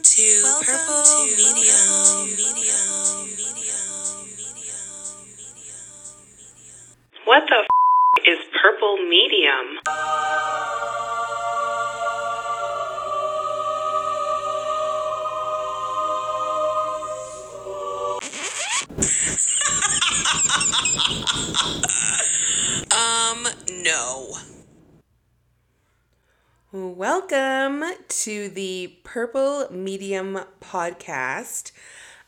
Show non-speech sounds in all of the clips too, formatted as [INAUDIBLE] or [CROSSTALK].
Welcome to Welcome Purple to Medium. Medium. Medium. What the f- is purple medium? [LAUGHS] Um, no. Welcome to the Purple Medium Podcast.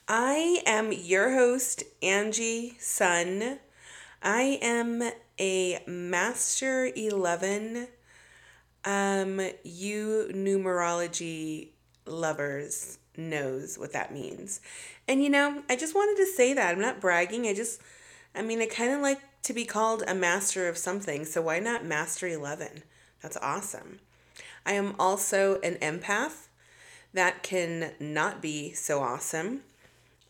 I am your host, Angie Sun. I am a Master 11. Um, you numerology lovers knows what that means. And you know, I just wanted to say that. I'm not bragging. I just, I mean, I kind of like to be called a master of something. So why not Master 11? That's awesome. I am also an empath. That can not be so awesome.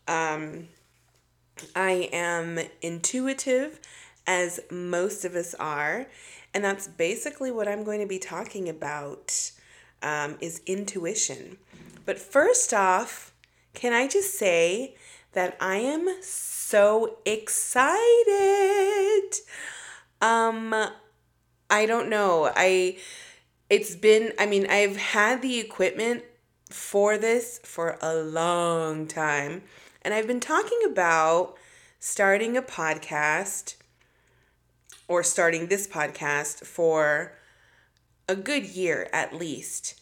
Um, I am intuitive, as most of us are, and that's basically what I'm going to be talking about. Um, is intuition. But first off, can I just say that I am so excited? Um, I don't know. I it's been I mean, I've had the equipment for this for a long time. And I've been talking about starting a podcast or starting this podcast for a good year at least.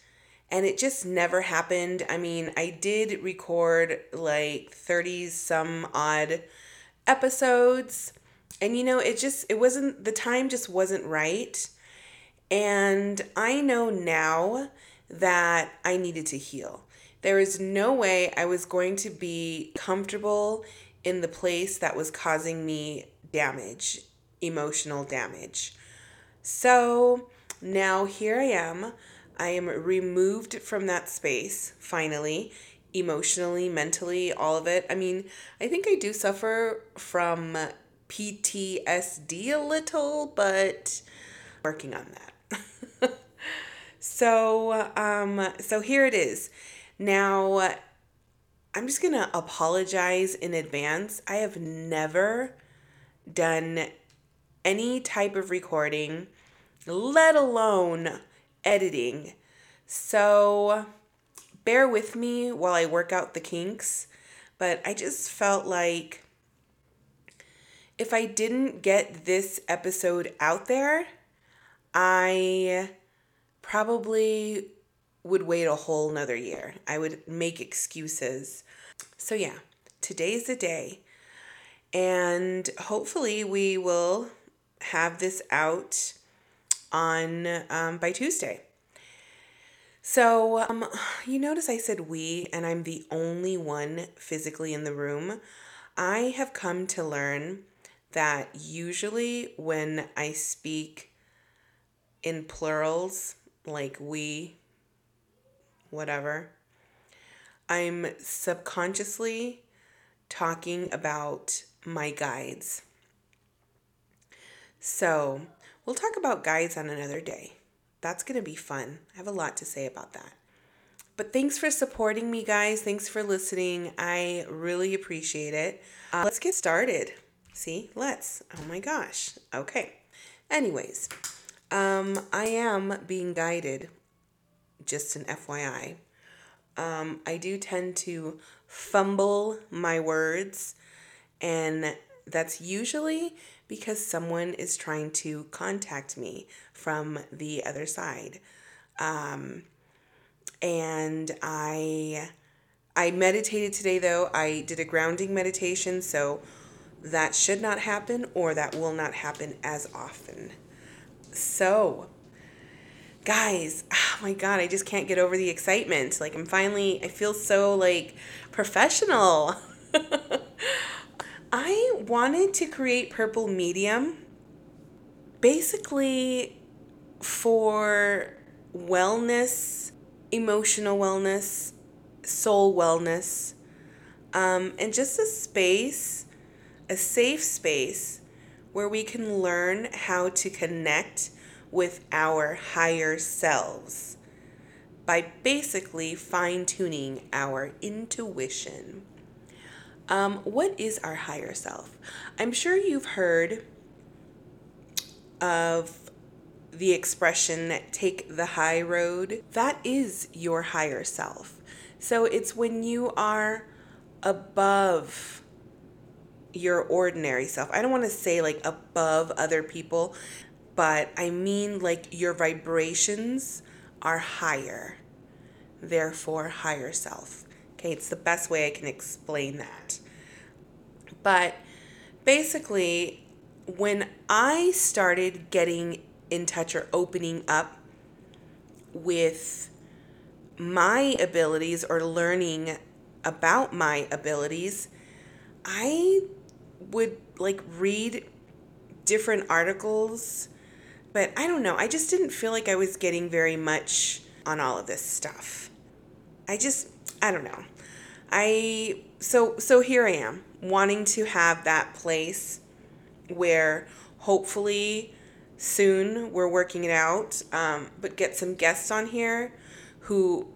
And it just never happened. I mean, I did record like 30 some odd episodes. And you know, it just it wasn't the time just wasn't right. And I know now that I needed to heal. There is no way I was going to be comfortable in the place that was causing me damage, emotional damage. So now here I am. I am removed from that space, finally, emotionally, mentally, all of it. I mean, I think I do suffer from PTSD a little, but working on that. So, um, so here it is. Now, I'm just to apologize in advance. I have never done any type of recording, let alone editing. So, bear with me while I work out the kinks. But I just felt like if I didn't get this episode out there, I probably would wait a whole nother year. I would make excuses. So, yeah, today's the day. And hopefully, we will have this out on um, by Tuesday. So, um, you notice I said we, and I'm the only one physically in the room. I have come to learn that usually when I speak in plurals, like we, whatever, I'm subconsciously talking about my guides. So, we'll talk about guides on another day. That's going to be fun. I have a lot to say about that. But thanks for supporting me, guys. Thanks for listening. I really appreciate it. Uh, let's get started. See, let's. Oh my gosh. Okay. Anyways, um, I am being guided, just an FYI. Um, I do tend to fumble my words, and that's usually because someone is trying to contact me from the other side. Um, and I I meditated today though. I did a grounding meditation, so that should not happen or that will not happen as often. So, guys, [SIGHS] oh my god, I just can't get over the excitement. Like I'm finally I feel so like professional. [LAUGHS] I wanted to create Purple Medium basically for wellness, emotional wellness, soul wellness, um, and just a space, a safe space where we can learn how to connect with our higher selves. by basically fine tuning our intuition. Um, what is our higher self? I'm sure you've heard of the expression take the high road. That is your higher self. So it's when you are above your ordinary self. I don't want to say like above other people, but I mean like your vibrations are higher, therefore, higher self. Okay, it's the best way I can explain that. But basically, when I started getting in touch or opening up with my abilities or learning about my abilities, I would like read different articles, but I don't know. I just didn't feel like I was getting very much on all of this stuff. I just I don't know. I so so here I am wanting to have that place where hopefully soon we're working it out um, but get some guests on here who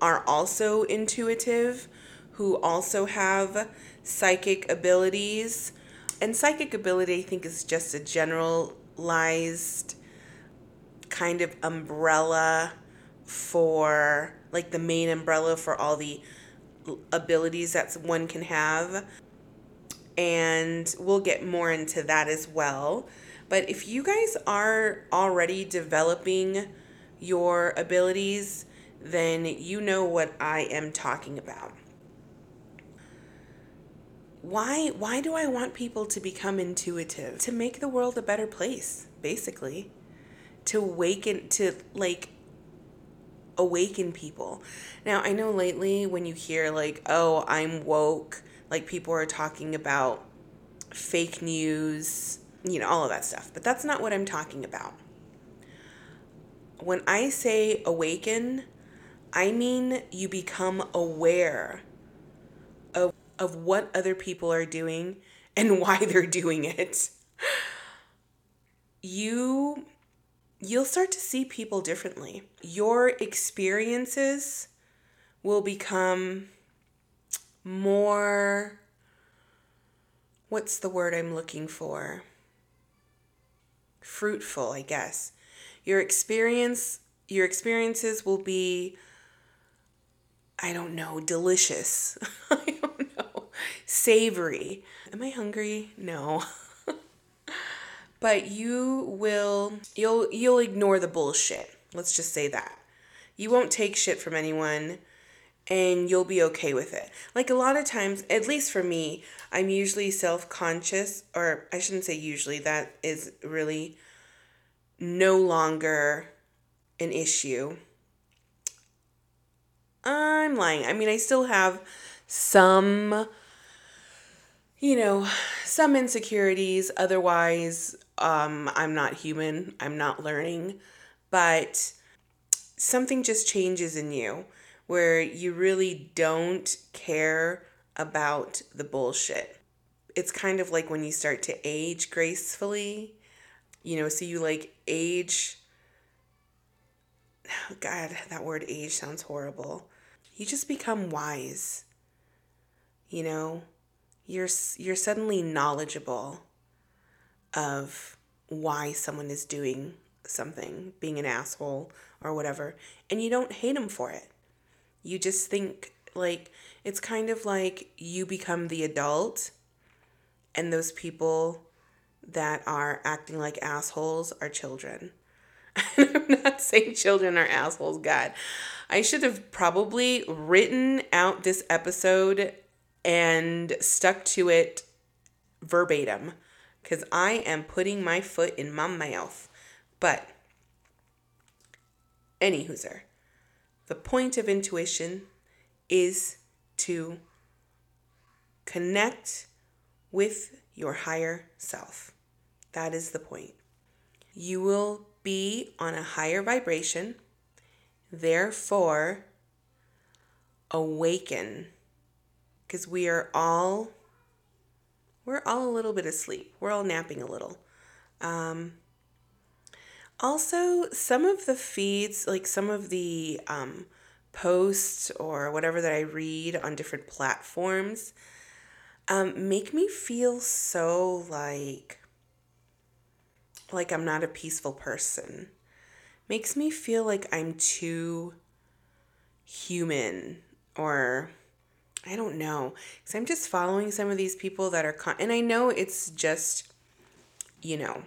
are also intuitive who also have psychic abilities and psychic ability i think is just a generalized kind of umbrella for like the main umbrella for all the abilities that one can have and we'll get more into that as well. But if you guys are already developing your abilities, then you know what I am talking about. Why why do I want people to become intuitive? To make the world a better place, basically. To awaken to like awaken people. Now, I know lately when you hear like, "Oh, I'm woke," like people are talking about fake news, you know, all of that stuff. But that's not what I'm talking about. When I say awaken, I mean you become aware of, what other people are doing and [LAUGHS] why they're doing it. You you'll start to see people differently. Your experiences will become more what's the word I'm looking for? Fruitful, I guess. Your experience your experiences will be I don't know, delicious. [LAUGHS] Savory. Am I hungry? No. [LAUGHS] but you will you'll you'll ignore the bullshit. Let's just say that. You won't take shit from anyone and you'll be okay with it. Like a lot of times, at least for me, I'm usually self conscious, or I shouldn't say usually, that is really no longer an issue. I'm lying. I mean, I still have some, you know, some insecurities. Otherwise, um, I'm not human, I'm not learning. But something just changes in you where you really don't care about the bullshit. It's kind of like when you start to age gracefully, you know, so you like age. God, that word age sounds horrible. You just become wise. You know, you're you're suddenly knowledgeable of why someone is doing something, being an asshole or whatever, and you don't hate them for it you just think like it's kind of like you become the adult and those people that are acting like assholes are children. [LAUGHS] I'm not saying children are assholes, God. I should have probably written out this episode and stuck to it verbatim because I am putting my foot in my mouth. But, any hooser. The point of intuition is to connect with your higher self. That is the point. You will be on a higher vibration, therefore, awaken. Because we are all, we're all a little bit asleep. We're all napping a little. Um, Also, some of the feeds, like some of the um, posts or whatever that I read on different platforms, um, make me feel so like like I'm not a peaceful person. Makes me feel like I'm too human or I don't know. Cuz I'm just following some of these people that are con- and I know it's just you know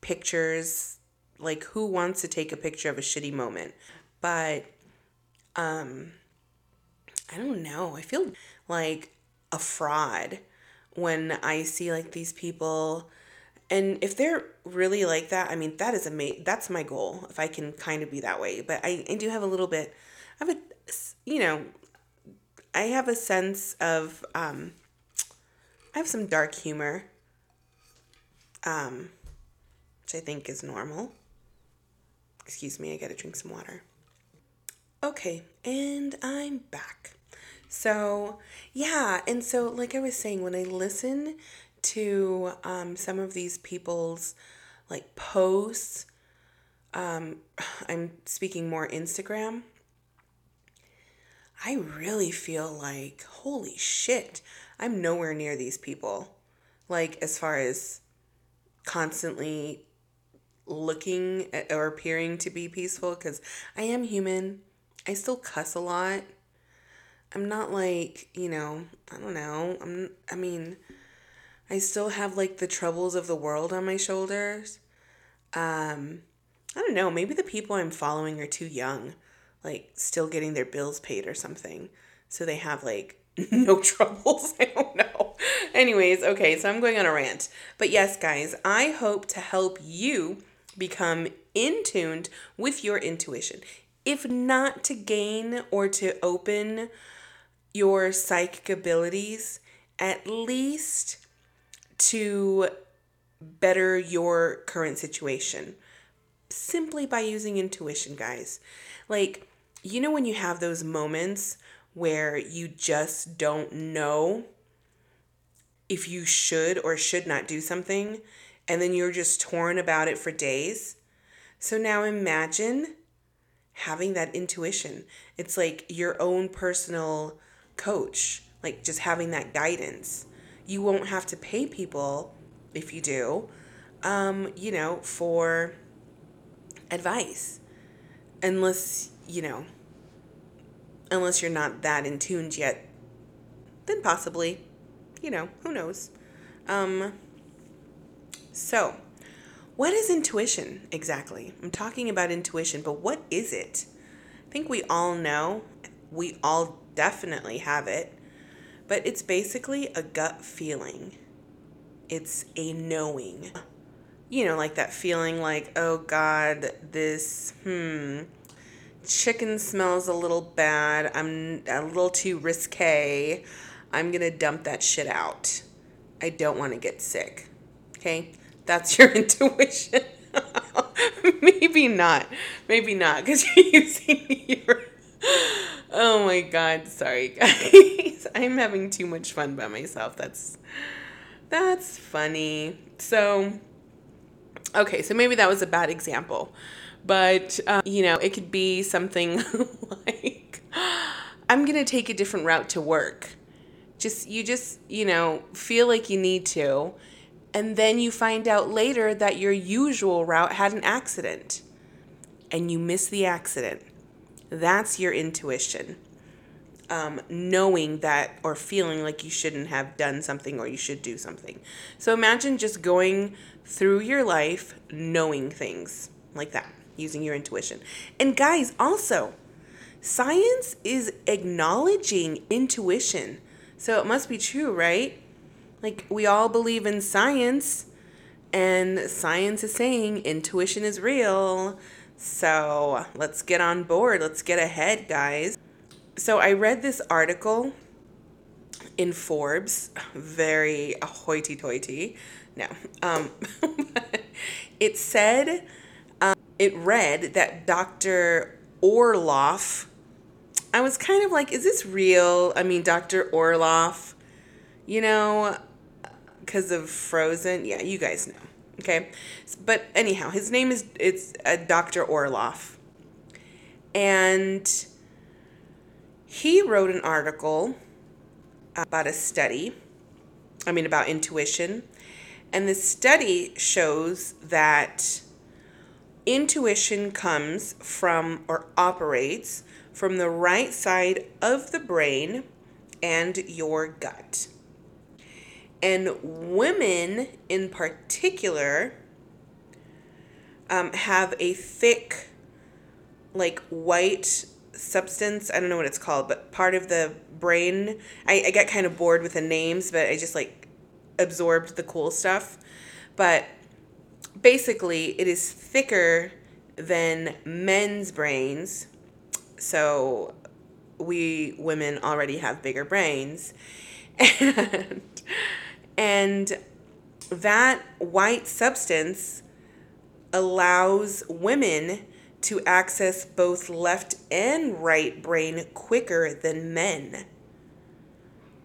pictures like who wants to take a picture of a shitty moment? But um I don't know. I feel like a fraud when I see like these people and if they're really like that, I mean that is amazing. That's my goal if I can kind of be that way. But I, I do have a little bit I have a you know I have a sense of um I have some dark humor um which I think is normal. Excuse me, I got to drink some water. Okay, and I'm back. So, yeah, and so, like I was saying, when I listen to um, some of these people's like posts, um, [SIGHS] I'm speaking more Instagram, I really feel like, holy shit, I'm nowhere near these people. Like, as far as constantly looking at, or appearing to be peaceful, because I am human. I still cuss a lot. I'm not like, you know, I don't know. I'm I mean, I still have like the troubles of the world on my shoulders. Um I don't know, maybe the people I'm following are too young, like still getting their bills paid or something. So they have like [LAUGHS] no troubles. [LAUGHS] I don't know. Anyways, okay, so I'm going on a rant. But yes, guys, I hope to help you become in tuned with your intuition. If not to gain or to open your psychic abilities, at least to better your current situation simply by using intuition, guys. Like, you know, when you have those moments where you just don't know if you should or should not do something, and then you're just torn about it for days. So now imagine having that intuition. It's like your own personal coach, like just having that guidance. You won't have to pay people if you do, um, you know, for advice. Unless, you know, unless you're not that in tuned yet, then possibly, you know, who knows. Um, so, what is intuition exactly? I'm talking about intuition, but what is it? I think we all know, we all definitely have it, but it's basically a gut feeling. It's a knowing. You know, like that feeling like, oh God, this, hmm, chicken smells a little bad. I'm a little too risque. I'm going to dump that shit out. I don't want to get sick. Okay? That's [LAUGHS] your intuition. [LAUGHS] Maybe not. Maybe not because you're using [LAUGHS] your. Oh my god, sorry guys. I'm having too much fun by myself. That's that's funny. So okay, so maybe that was a bad example. But um, you know, it could be something [LAUGHS] like I'm going to take a different route to work. Just you just, you know, feel like you need to and then you find out later that your usual route had an accident and you miss the accident. That's your intuition. Um, knowing that or feeling like you shouldn't have done something or you should do something. So imagine just going through your life knowing things like that, using your intuition. And guys, also, science is acknowledging intuition. So it must be true, right? Like, we all believe in science, and science is saying intuition is real. So let's get on board. Let's get ahead, guys. So I read this article in Forbes, very hoity toity. No. Um, [LAUGHS] it said, it read that Dr. Orloff, I was kind of like, is this real? I mean, Dr. Orloff, you know, because of Frozen. Yeah, you guys know. Okay, but anyhow, his name is it's uh, Dr. Orloff, and he wrote an article about a study. I mean, about intuition, and the study shows that intuition comes from or operates from the right side of the brain and your gut. And women in particular um, have a thick, like white substance. I don't know what it's called, but part of the brain. I, I kind of bored with the names, but I just like absorbed the cool stuff. But basically, it is thicker than men's brains. So we women already have bigger brains. And [LAUGHS] and that white substance allows women to access both left and right brain quicker than men.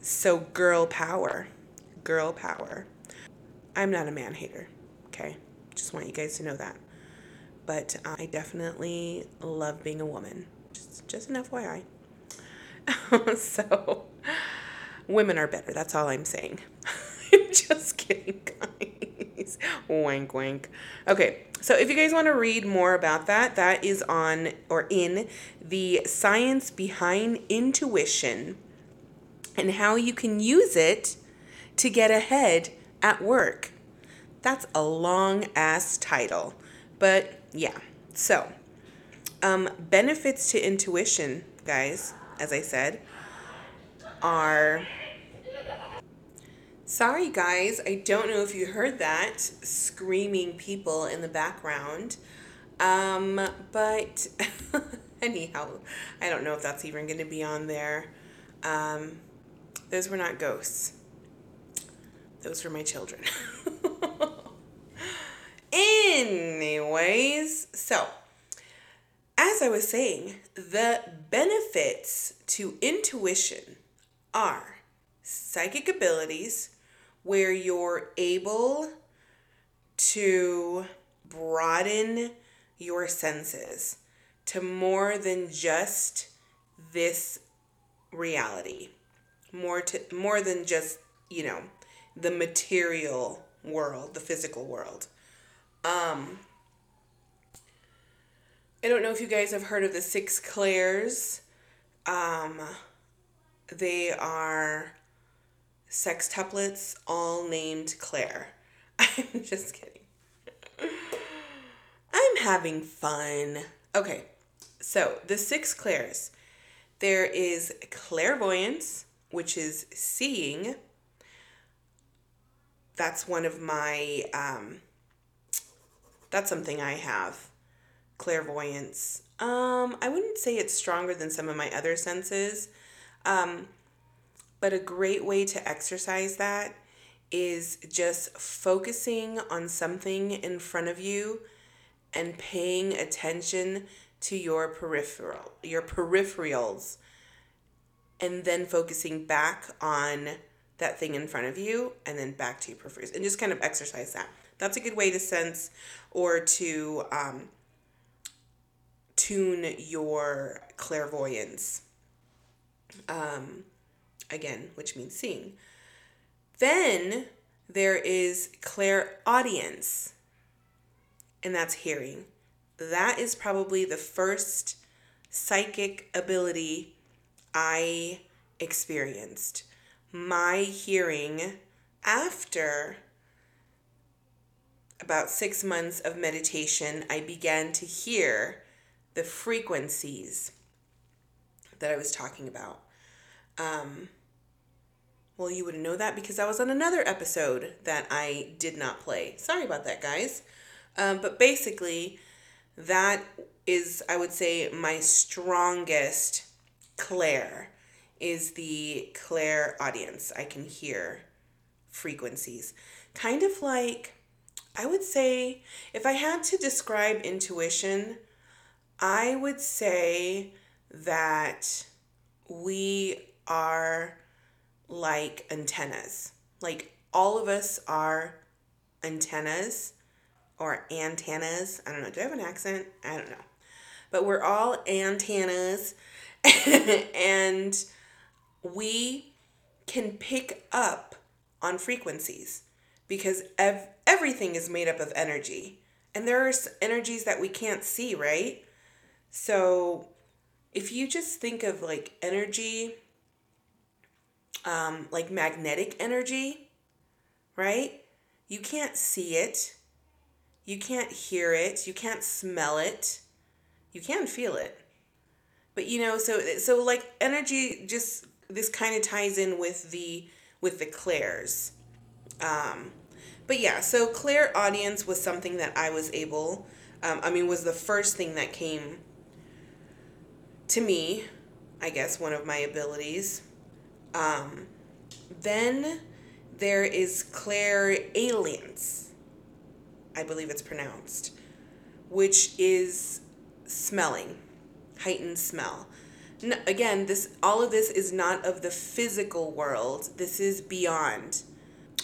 So, girl power. Girl power. I'm not a man hater, okay? Just want you guys to know that. But um, I definitely love being a woman. Just, just an FYI. [LAUGHS] so, women are better. That's all I'm saying. I'm [LAUGHS] just kidding, guys. wink, wink. Okay, so if you guys want to read more about that, that is on or in the science behind intuition and how you can use it to get ahead at work. That's a long ass title, but yeah. So, um, benefits to intuition, guys, as I said, are Sorry, guys. I don't know if you heard that screaming people in the background. Um, but [LAUGHS] anyhow, I don't know if that's even going to be on there. Um, those were not ghosts, those were my children. [LAUGHS] Anyways, so as I was saying, the benefits to intuition are psychic abilities where you're able to broaden your senses to more than just this reality more to more than just you know the material world the physical world um i don't know if you guys have heard of the six clairs um they are sextuplets all named Claire. [LAUGHS] I'm just kidding. I'm having fun. Okay, so the six Claires. There is clairvoyance, which is seeing. That's one of my, um, that's something I have. Clairvoyance. Um, I wouldn't say it's stronger than some of my other senses. Um, but a great way to exercise that is just focusing on something in front of you and paying attention to your peripheral your peripherals and then focusing back on that thing in front of you and then back to your peripherals and just kind of exercise that that's a good way to sense or to um, tune your clairvoyance um, again, which means seeing. Then there is clairaudience, and that's hearing. That is probably the first psychic ability I experienced. My hearing after about six months of meditation, I began to hear the frequencies that I was talking about. Um, well, you wouldn't know that because I was on another episode that I did not play. Sorry about that, guys. Um, but basically, that is, I would say, my strongest clair is the clairaudience. I can hear frequencies. Kind of like, I would say, if I had to describe intuition, I would say that we are like antennas. Like all of us are antennas or antennas. I don't know. Do I have an accent? I don't know. But we're all antennas [LAUGHS] and we can pick up on frequencies because ev- everything is made up of energy. And there are energies that we can't see, right? So if you just think of like energy, um, like magnetic energy, right? You can't see it. You can't hear it. You can't smell it. You can feel it. But you know, so so like energy just this kind of ties in with the with the clairs. Um, but yeah, so clairaudience was something that I was able, um, I mean, was the first thing that came to me, I guess, one of my abilities. Um, then there is clairalience, I believe it's pronounced, which is smelling, heightened smell. No, again, this all of this is not of the physical world. This is beyond.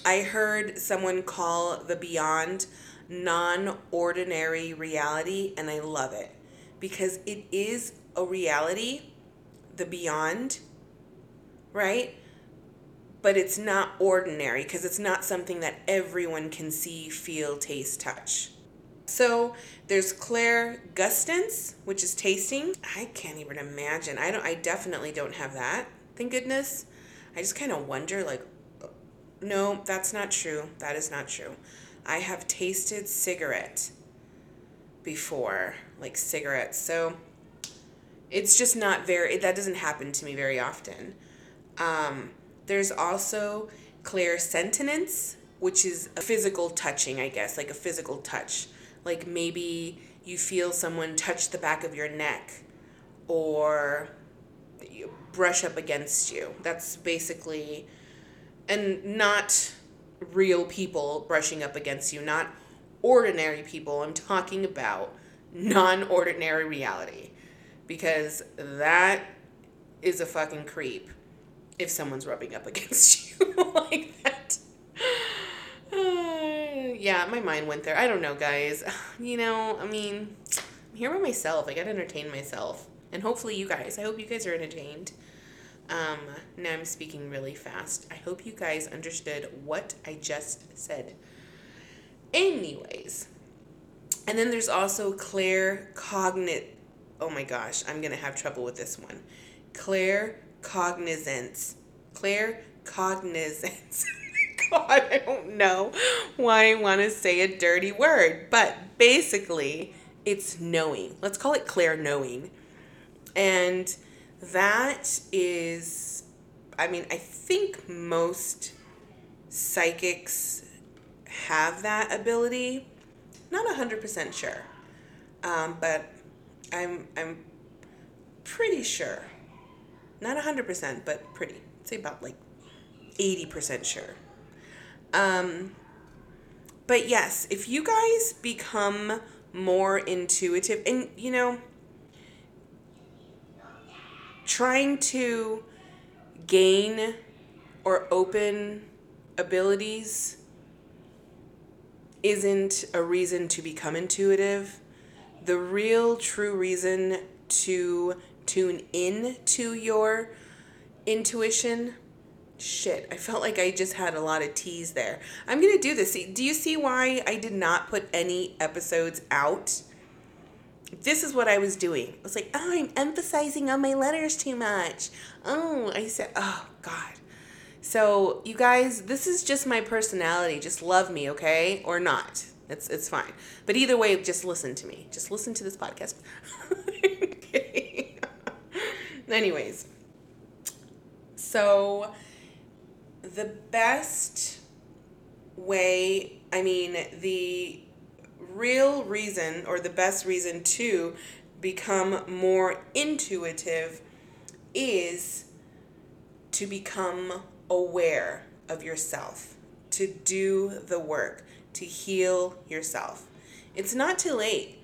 I heard someone call the beyond non-ordinary reality and I love it because it is a reality, the beyond, right? But it's not ordinary because it's not something that everyone can see, feel, taste, touch. So there's Claire Gustance, which is tasting. I can't even imagine. I don't. I definitely don't have that. Thank goodness. I just kind of wonder, like, no, that's not true. That is not true. I have tasted cigarette before, like cigarettes. So it's just not very. That doesn't happen to me very often. Um, there's also clairsentience, which is a physical touching, I guess, like a physical touch like maybe you feel someone touch the back of your neck or brush up against you. That's basically, and not real people brushing up against you, not ordinary people. I'm talking about non ordinary reality because that is a fucking creep if someone's rubbing up [LAUGHS] against you [LAUGHS] like that. [SIGHS] yeah, my mind went there. I don't know, guys. [SIGHS] You know, I mean, I'm here by myself. I gotta entertain myself. And hopefully, you guys. I hope you guys are entertained. Um, now I'm speaking really fast. I hope you guys understood what I just said. Anyways, and then there's also Claire Cognit. Oh my gosh, I'm gonna have trouble with this one. Claire Cognizance. Claire Cognizance. [LAUGHS] God, I don't know why I want to say a dirty word, but basically, it's knowing. Let's call it Claire knowing. And that is, I mean, I think most psychics have that ability. Not 100% sure, um, but I'm, I'm pretty sure. Not 100%, but pretty. I'd say about like 80% sure. Um, but yes, if you guys become more intuitive, and you know, trying to gain or open abilities isn't a reason to become intuitive. The real true reason to tune in to your intuition Shit, I felt like I just had a lot of teas there. I'm going to do this. Do you see why I did not put any episodes out? This is what I was doing. I was like, oh, I'm emphasizing on my letters too much. Oh, I said, oh, God. So, you guys, this is just my personality. Just love me, okay? Or not. It's, it's fine. But either way, just listen to me. Just listen to this podcast. [LAUGHS] okay. Anyways, so the best way, I mean, the real reason or the best reason to become more intuitive is to become aware of yourself, to do the work, to heal yourself. It's not too late.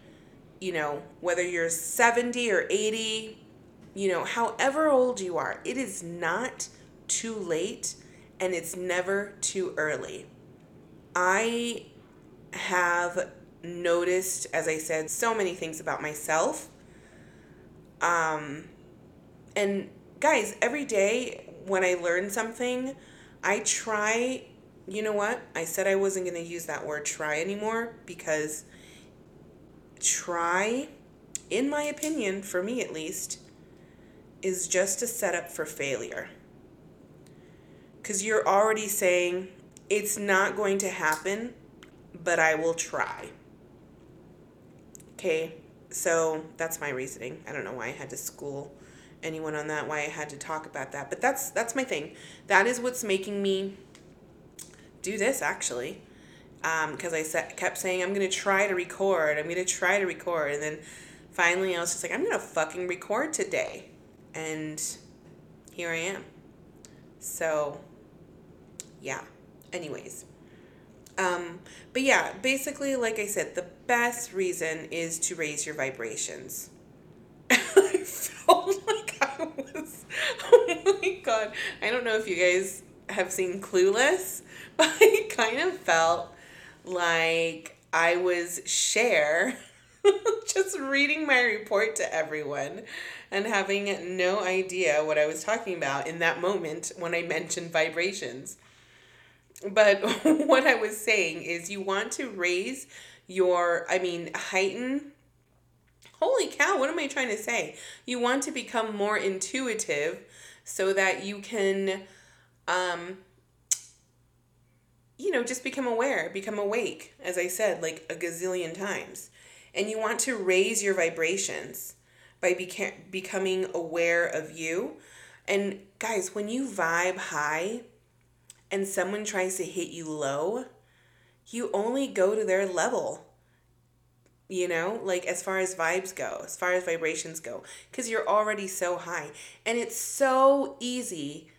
You know, whether you're 70 or 80, you know, however old you are, it is not too late and it's never too early. I have noticed, as I said, so many things about myself. Um, and guys, every day when I learn something, I try, you know what? I said I wasn't going to use that word try anymore because try, in my opinion, for me at least, is just a setup for failure. Because you're already saying, it's not going to happen, but I will try. Okay, so that's my reasoning. I don't know why I had to school anyone on that, why I had to talk about that, but that's that's my thing. That is what's making me do this actually. Because um, I sa- kept saying I'm gonna try to record. I'm gonna try to record, and then finally I was just like, I'm gonna fucking record today, and here I am. So, yeah. Anyways. Um, but yeah, basically, like I said, the best reason is to raise your vibrations. I felt like I was, oh my god. I don't know if you guys have seen Clueless, [LAUGHS] but I kind of felt like I was Cher, [LAUGHS] just reading my report to everyone and having no idea what I was talking about in that moment when I mentioned vibrations. But [LAUGHS] what I was saying is you want to raise your, I mean, heighten. Holy cow, what am I trying to say? You want to become more intuitive so that you can, um, you know, just become aware, become awake, as I said, like a gazillion times. And you want to raise your vibrations by beca- becoming aware of you. And guys, when you vibe high, and someone tries to hit you low, you only go to their level. You know, like as far as vibes go, as far as vibrations go, because you're already so high. And it's so easy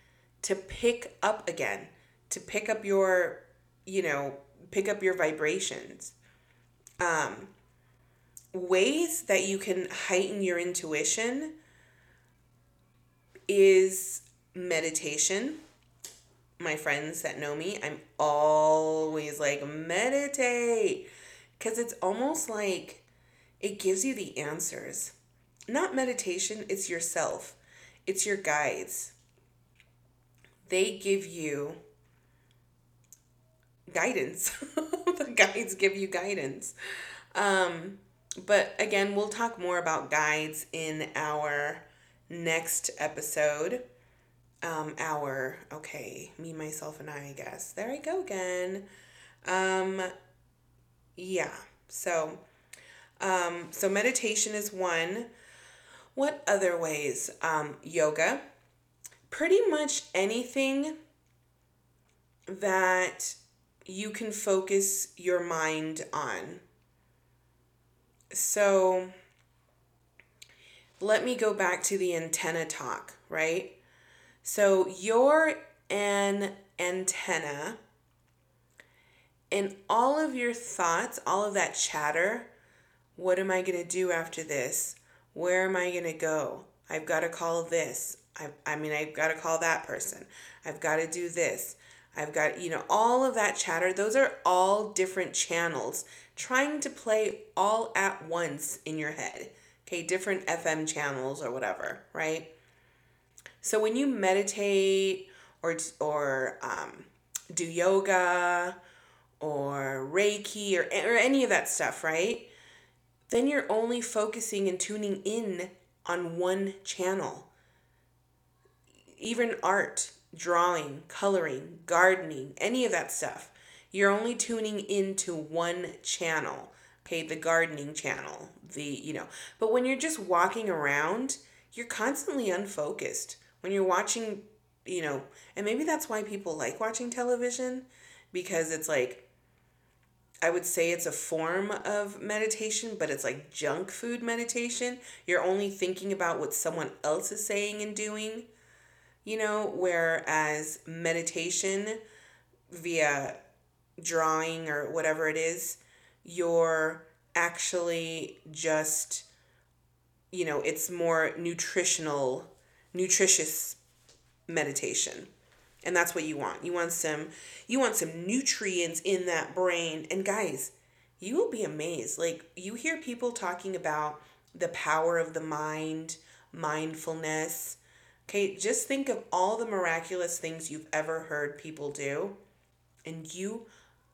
to pick up again, to pick up your, you know, pick up your vibrations. Um, ways that you can heighten your intuition is meditation my friends that know me, I'm always like, meditate. Because it's almost like it gives you the answers. Not meditation, it's yourself, it's your guides. They give you guidance. [LAUGHS] the guides give you guidance. Um, but again, we'll talk more about guides in our next episode um, our okay, me, myself, and I, I guess. There I go again. Um, yeah. So, um, so meditation is one. What other ways? Um, yoga. Pretty much anything that you can focus your mind on. So, let me go back to the antenna talk, right? So you're an antenna, and all of your thoughts, all of that chatter, what am I going to do after this? Where am I going to go? I've got to call this. I, I mean, I've got to call that person. I've got to do this. I've got, you know, all of that chatter. Those are all different channels trying to play all at once in your head. Okay, different FM channels or whatever, right? So when you meditate or or um, do yoga or Reiki or or any of that stuff, right? Then you're only focusing and tuning in on one channel. Even art, drawing, coloring, gardening, any of that stuff. You're only tuning into one channel. Okay, the gardening channel, the, you know. But when you're just walking around, you're constantly unfocused when you're watching, you know, and maybe that's why people like watching television because it's like I would say it's a form of meditation, but it's like junk food meditation. You're only thinking about what someone else is saying and doing, you know, whereas meditation via drawing or whatever it is, you're actually just, you know, it's more nutritional nutritious meditation. And that's what you want. You want some you want some nutrients in that brain. And guys, you will be amazed. Like, you hear people talking about the power of the mind, mindfulness. Okay, just think of all the miraculous things you've ever heard people do, and you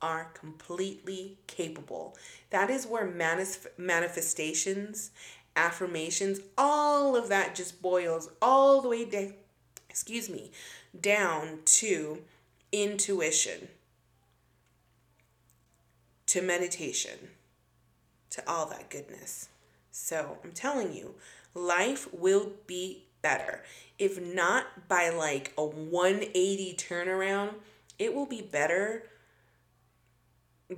are completely capable. That is where manis- manifestations, affirmations, all of that just boils all the way down, excuse me, down to intuition, to meditation, to all that goodness. So I'm telling you, life will be better. If not by like a 180 turnaround, it will be better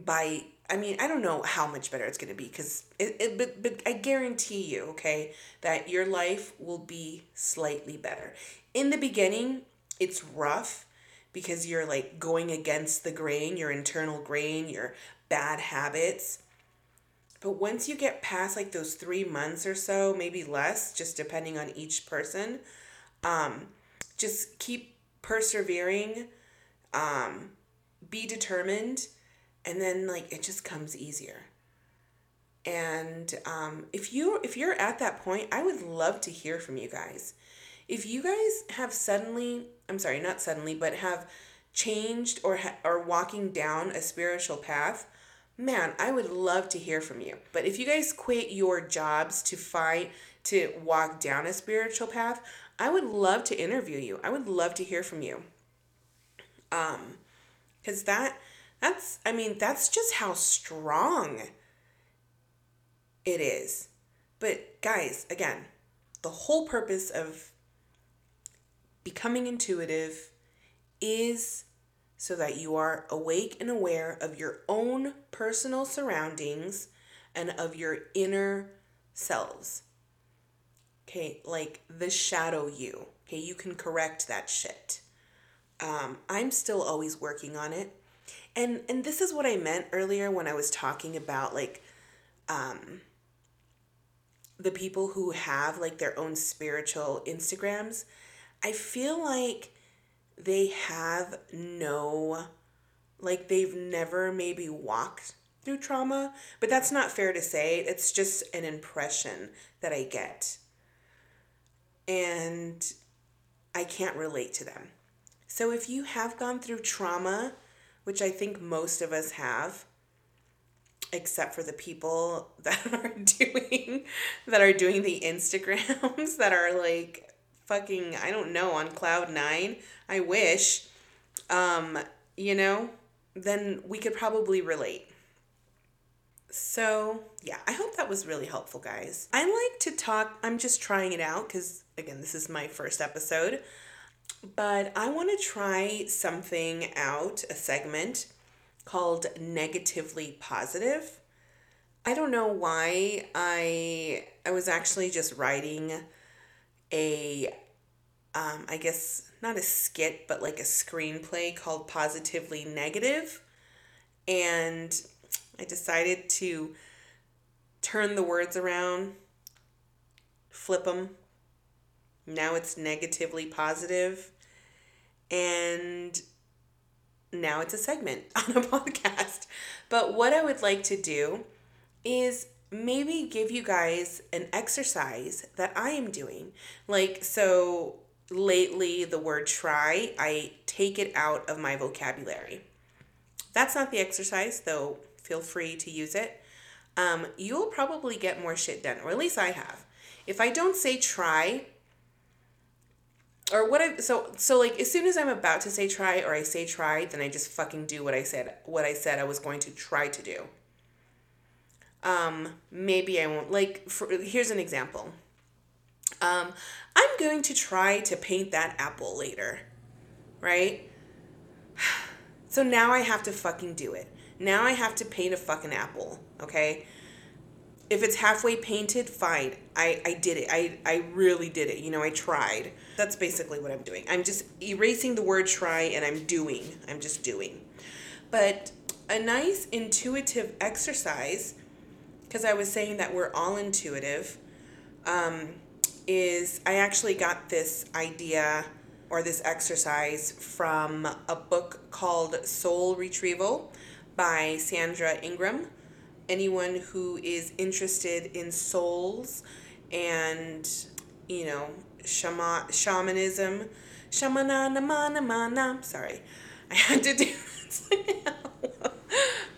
by I mean, I don't know how much better it's going to be cuz it, it but, but I guarantee you, okay, that your life will be slightly better. In the beginning, it's rough because you're like going against the grain, your internal grain, your bad habits. But once you get past like those 3 months or so, maybe less, just depending on each person, um just keep persevering, um be determined and then like it just comes easier. And um, if you if you're at that point i would love to hear from you guys. If you guys have suddenly i'm sorry not suddenly but have changed or ha- are walking down a spiritual path man i would love to hear from you. But if you guys quit your jobs to fight to walk down a spiritual path i would love to interview you. I would love to hear from you. Um because that that's, I mean, that's just how strong it is. But guys, again, the whole purpose of becoming intuitive is so that you are awake and aware of your own personal surroundings and of your inner selves. Okay, like the shadow you. Okay, you can correct that shit. Um, I'm still always working on it and and this is what I meant earlier when I was talking about like um the people who have like their own spiritual Instagrams. I feel like they have no like they've never maybe walked through trauma, but that's not fair to say. It's just an impression that I get. And I can't relate to them. So if you have gone through trauma, which I think most of us have, except for the people [LAUGHS] that are doing that are doing the Instagrams [LAUGHS] that are like fucking I don't know on cloud 9. I wish um you know, then we could probably relate. So, yeah, I hope that was really helpful, guys. I like to talk, I'm just trying it out because, again, this is my first episode but I want to try something out, a segment called Negatively Positive. I don't know why I I was actually just writing a um, I guess not a skit but like a screenplay called Positively Negative and I decided to turn the words around flip them now it's negatively positive, and now it's a segment [LAUGHS] on a podcast. But what I would like to do is maybe give you guys an exercise that I am doing. Like, so lately, the word try, I take it out of my vocabulary. That's not the exercise, though, feel free to use it. Um, you'll probably get more shit done, or at least I have. If I don't say try, or what I so so like as soon as I'm about to say try or I say try, then I just fucking do what I said what I said I was going to try to do. Um, maybe I won't like for, here's an example. Um, I'm going to try to paint that apple later. Right? [SIGHS] So now I have to fucking do it. Now I have to paint a fucking apple, okay? If it's halfway painted, fine. I, I did it. I, I really did it. You know, I tried. That's basically what I'm doing. I'm just erasing the word try and I'm doing. I'm just doing. But a nice intuitive exercise, because I was saying that we're all intuitive, um, is I actually got this idea or this exercise from a book called Soul Retrieval by Sandra Ingerman anyone who is interested in souls and, you know, shama, shamanism. Shamananamanamana. Sorry. I had to do [LAUGHS]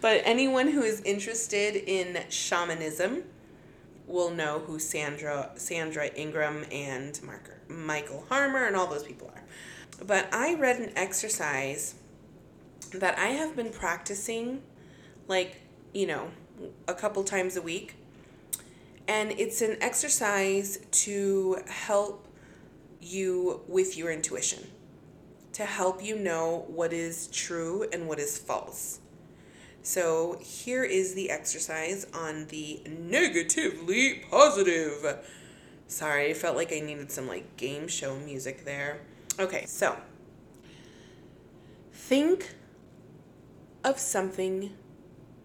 But anyone who is interested in shamanism will know who Sandra Sandra Ingerman and Mark, Michael Harner and all those people are. But I read an exercise that I have been practicing like, you know, a couple times a week. And it's an exercise to help you with your intuition, to help you know what is true and what is false. So here is the exercise on the negatively positive. Sorry, I felt like I needed some like game show music there. Okay, so think of something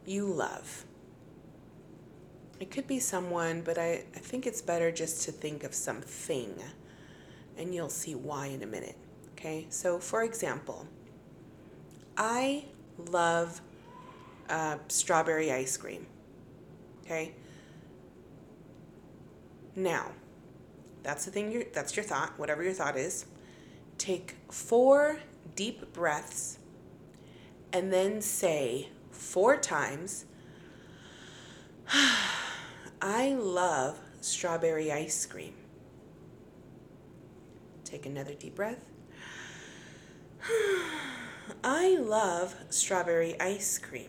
you love. It could be someone, but I, I think it's better just to think of something, and you'll see why in a minute. Okay, so for example, I love uh, strawberry ice cream. Okay, now that's the thing. You're, that's your thought. Whatever your thought is, take four deep breaths, and then say four times. [SIGHS] I love strawberry ice cream. Take another deep breath. [SIGHS] I love strawberry ice cream.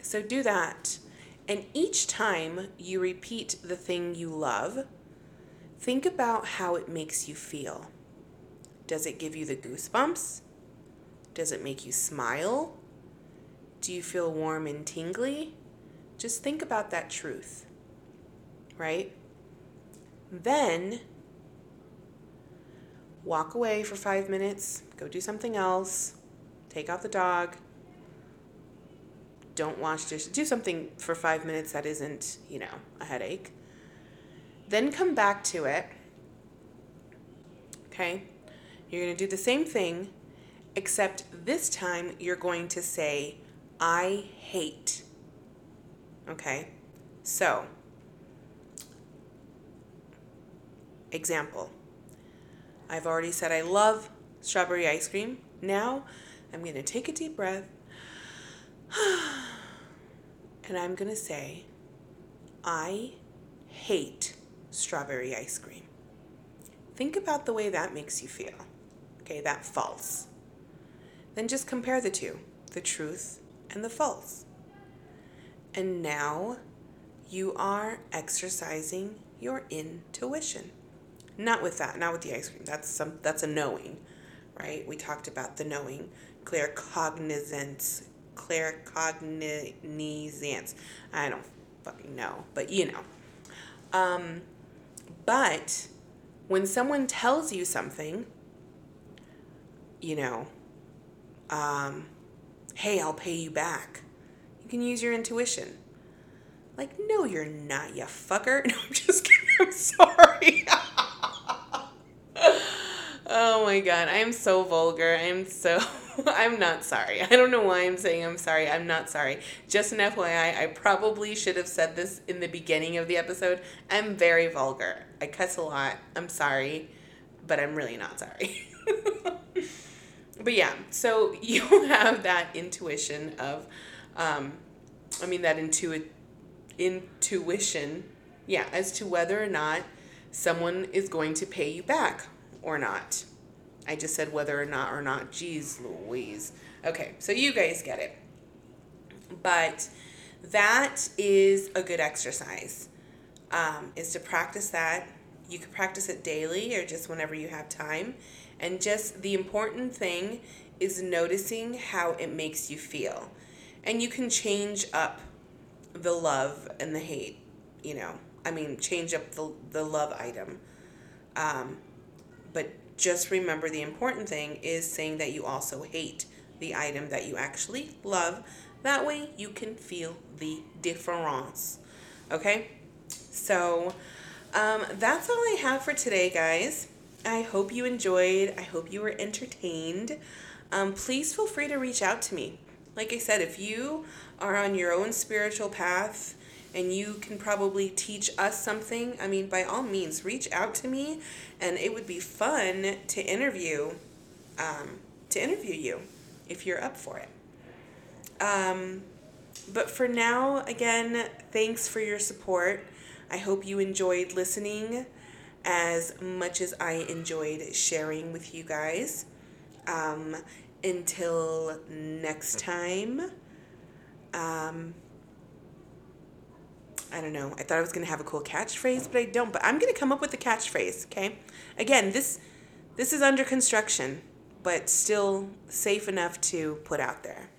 So do that. And each time you repeat the thing you love, think about how it makes you feel. Does it give you the goosebumps? Does it make you smile? Do you feel warm and tingly? Just think about that truth, right? Then walk away for five minutes, go do something else, take out the dog, don't wash dishes, do something for five minutes that isn't, you know, a headache. Then come back to it. Okay? You're going to do the same thing, except this time you're going to say, I hate. Okay? So, example. I've already said I love strawberry ice cream. Now, I'm going to take a deep breath [SIGHS] and I'm going to say, I hate strawberry ice cream. Think about the way that makes you feel. Okay, that false. Then just compare the two the truth and the false. And now you are exercising your intuition. Not with that, not with the ice cream. That's some that's a knowing, right? We talked about the knowing, claircognizance, claircognizance. I don't fucking know, but you know. Um, but when someone tells you something, you know, um, hey, I'll pay you back. Can use your intuition. Like, no, you're not, you fucker. [LAUGHS] No, I'm just kidding. I'm sorry. [LAUGHS] oh my god, I'm so vulgar. I'm so. [LAUGHS] I'm not sorry. I don't know why I'm saying I'm sorry. I'm not sorry. Just an FYI, I probably should have said this in the beginning of the episode. I'm very vulgar. I cuss a lot. I'm sorry, but I'm really not sorry. but yeah, so you have that intuition of, um, I mean, that intuit intuition, yeah, as to whether or not someone is going to pay you back or not. I just said whether or not or not. Jeez Louise. Okay, so you guys get it. But that is a good exercise. Um, is to practice that. You can practice it daily or just whenever you have time. And just the important thing is noticing how it makes you feel. And you can change up the love and the hate, you know. I mean, change up the, the love item. Um, but just remember the important thing is saying that you also hate the item that you actually love. That way you can feel the difference. Okay? So um, that's all I have for today, guys. I hope you enjoyed. I hope you were entertained. Um, please feel free to reach out to me. Like I said, if you are on your own spiritual path and you can probably teach us something, I mean, by all means, reach out to me and it would be fun to interview um, to interview you if you're up for it. Um, but for now, again, thanks for your support. I hope you enjoyed listening as much as I enjoyed sharing with you guys. Um, until next time, um, I don't know. I thought I was to have a cool catchphrase, but I don't. But I'm to come up with a catchphrase, okay? Again, this this is under construction, but still safe enough to put out there.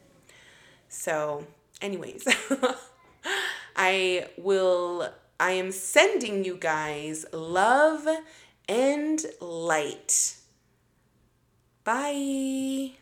So, anyways, [LAUGHS] I will I am sending you guys love and light. Bye.